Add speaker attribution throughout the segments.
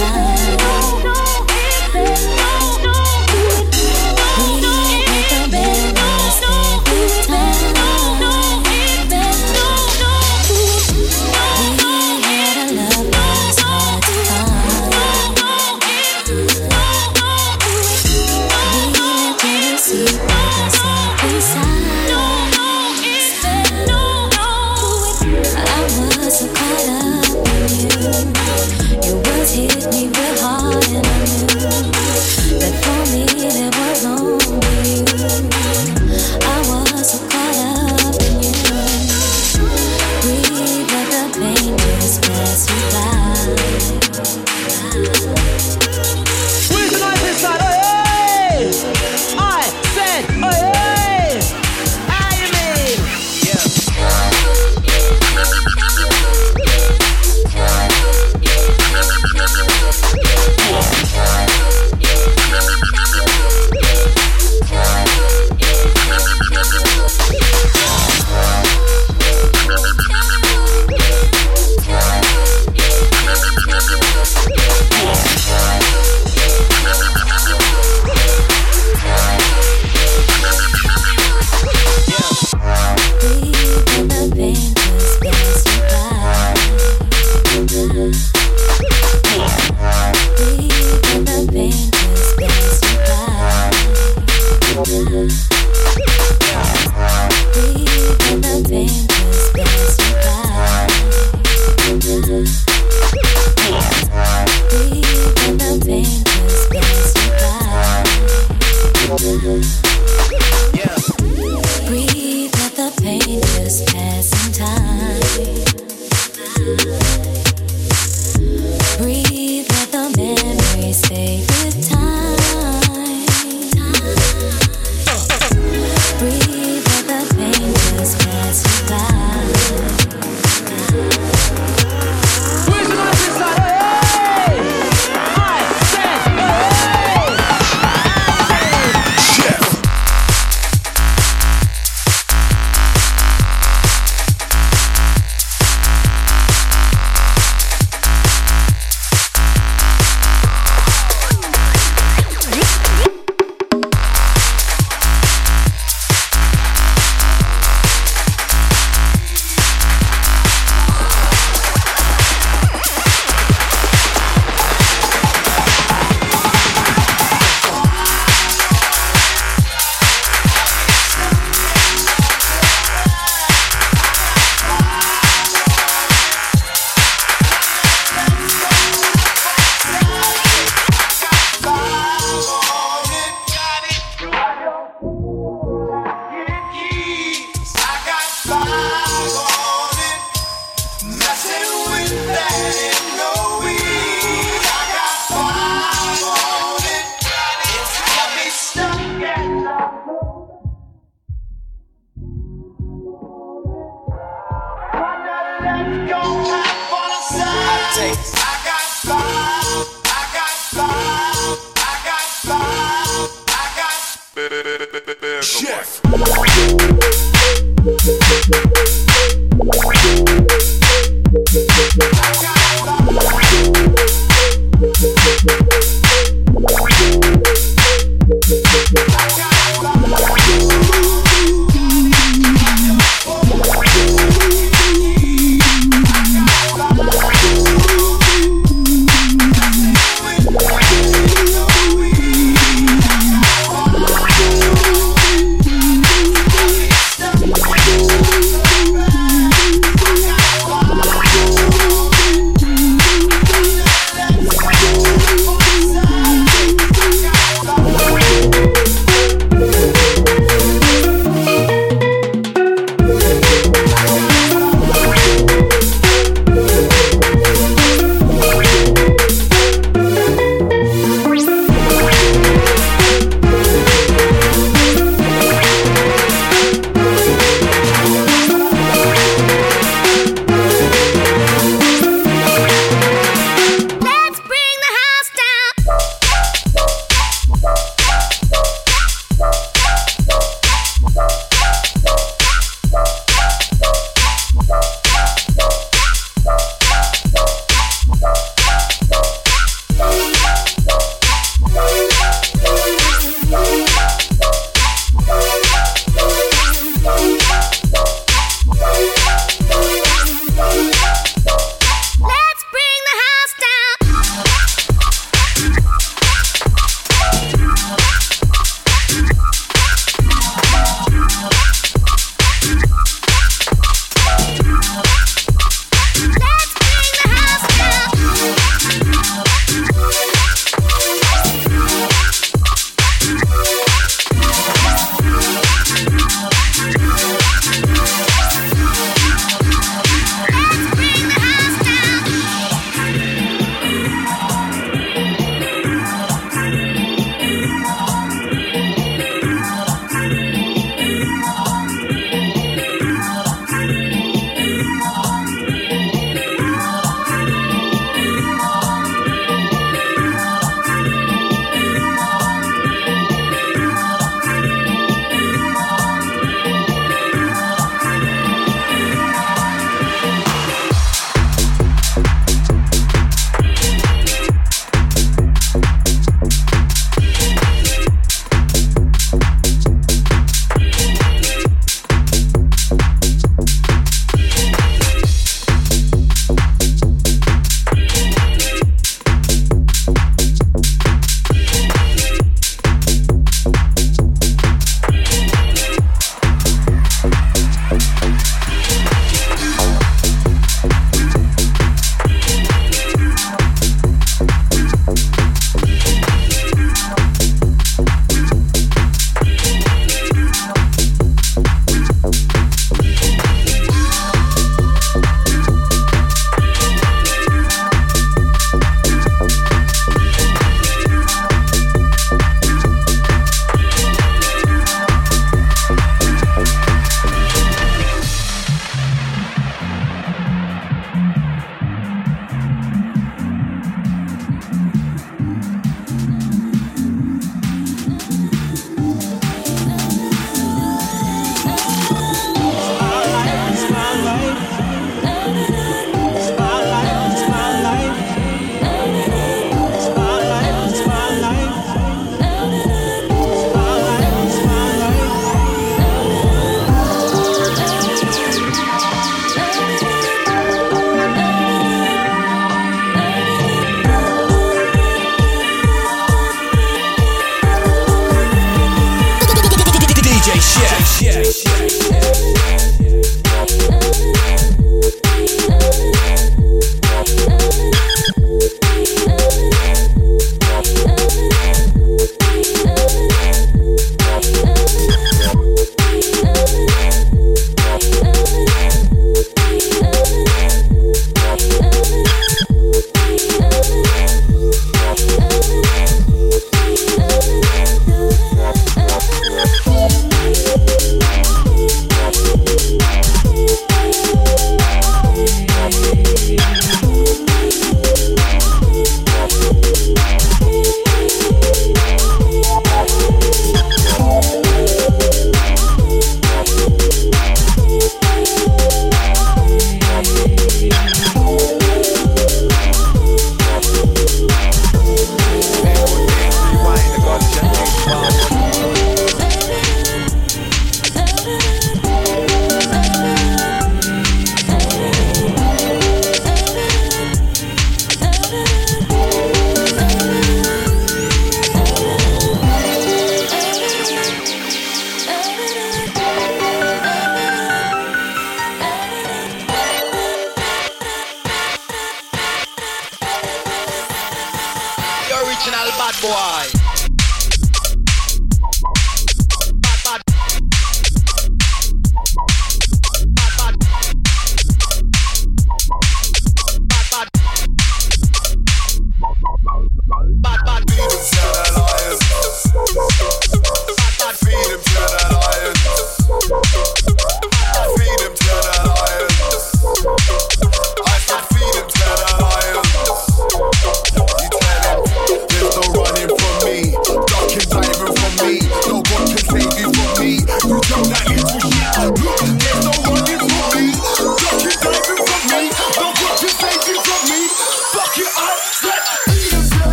Speaker 1: Thank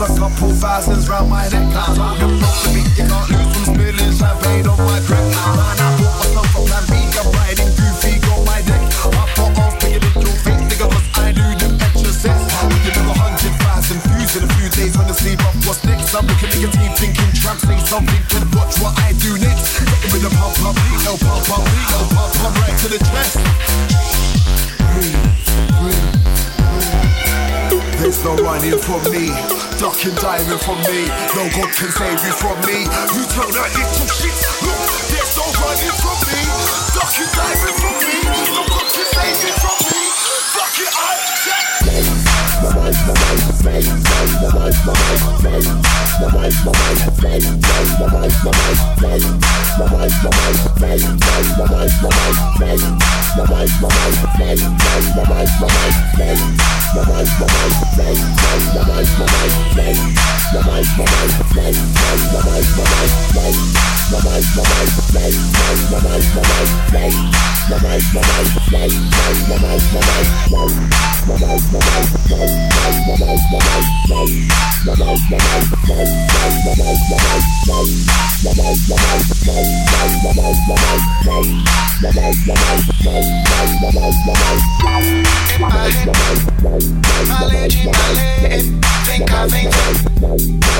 Speaker 2: a couple thousands round my neck. I told them not to me. you can't lose from spilling champagne on my crack. Man, I bought myself a plan B, I'm riding goofy, got my deck. I put off, picking it your face, nigga, cause I knew the extra sets. I'm looking at a hundred thousand views in a few days when the sleep up was next. I'm looking at your team thinking tramps say something, to watch what I do next. Hit with a pump, pump, beat, L, pump, pump, beat, L, pump, pump, right to the chest. There's no running from me, ducking, diving from me. No God can save you from me. You tell that little shit, look, there's no running from me, ducking, diving from me. No God can save you from me. Fuck it, I'm dead. Bye.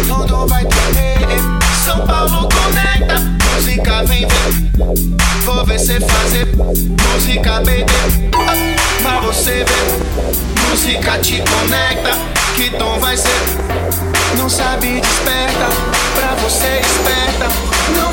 Speaker 3: Tudo vai ter são Paulo conecta, música vem ver. Vou ver cê fazer, música beber. Ah, pra você ver, música te conecta. Que tom vai ser? Não sabe, desperta. Pra você, esperta. Não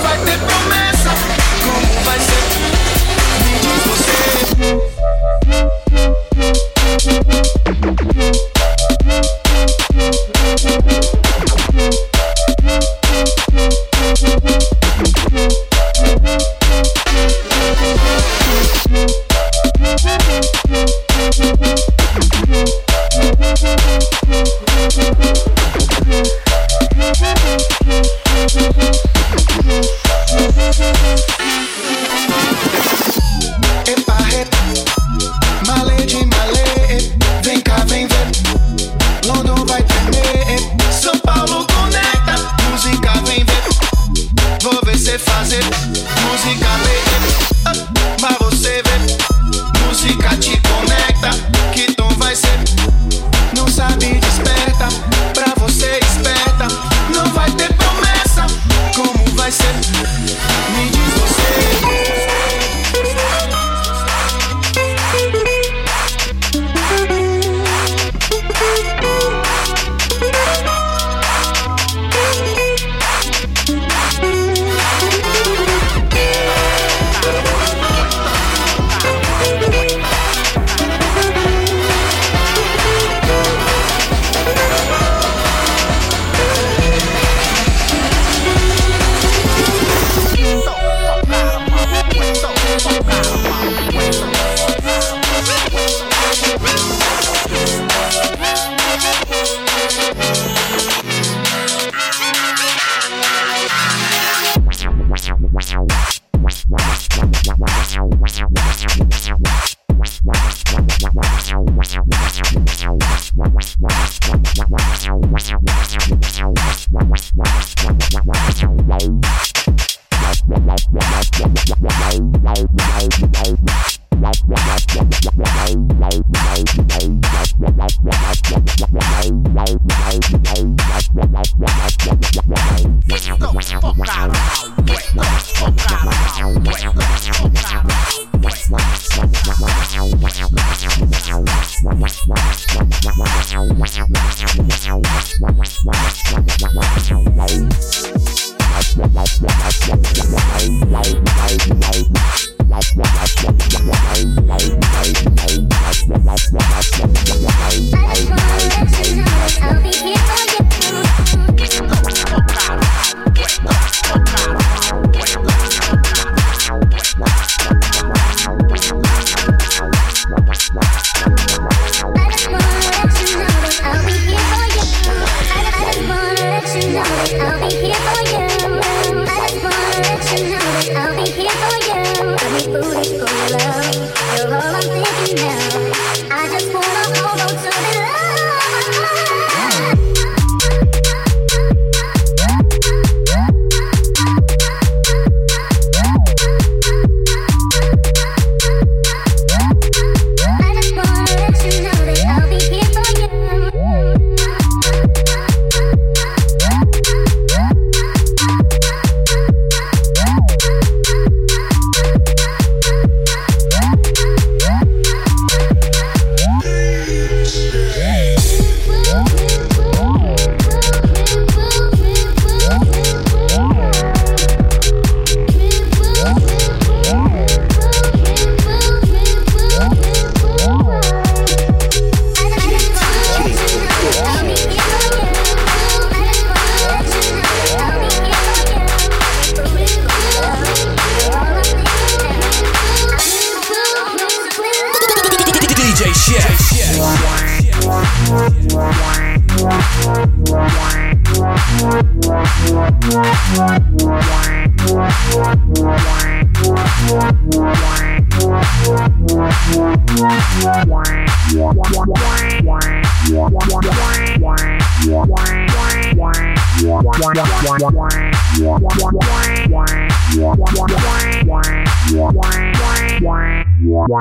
Speaker 3: Wow.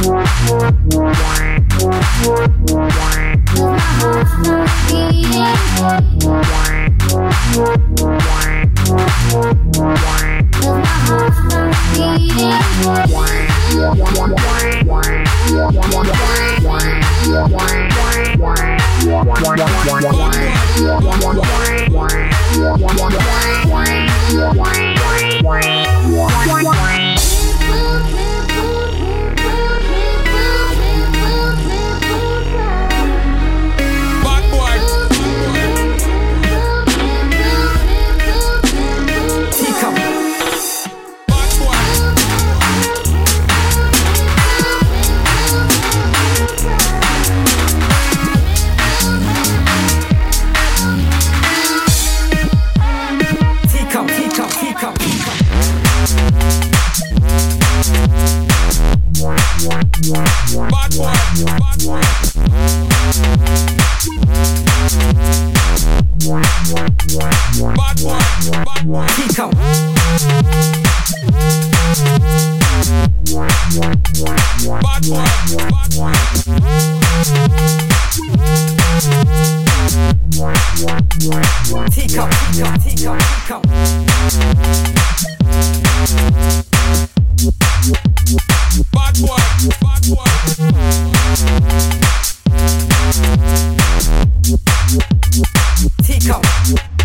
Speaker 4: Tico.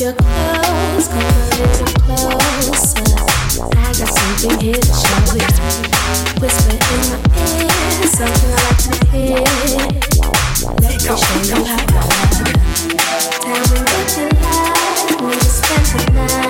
Speaker 5: you're close, closer. I got something here to show you. Whisper in my ear, something I like to hear. Let me show you how Tell me what you like, we'll spend the night.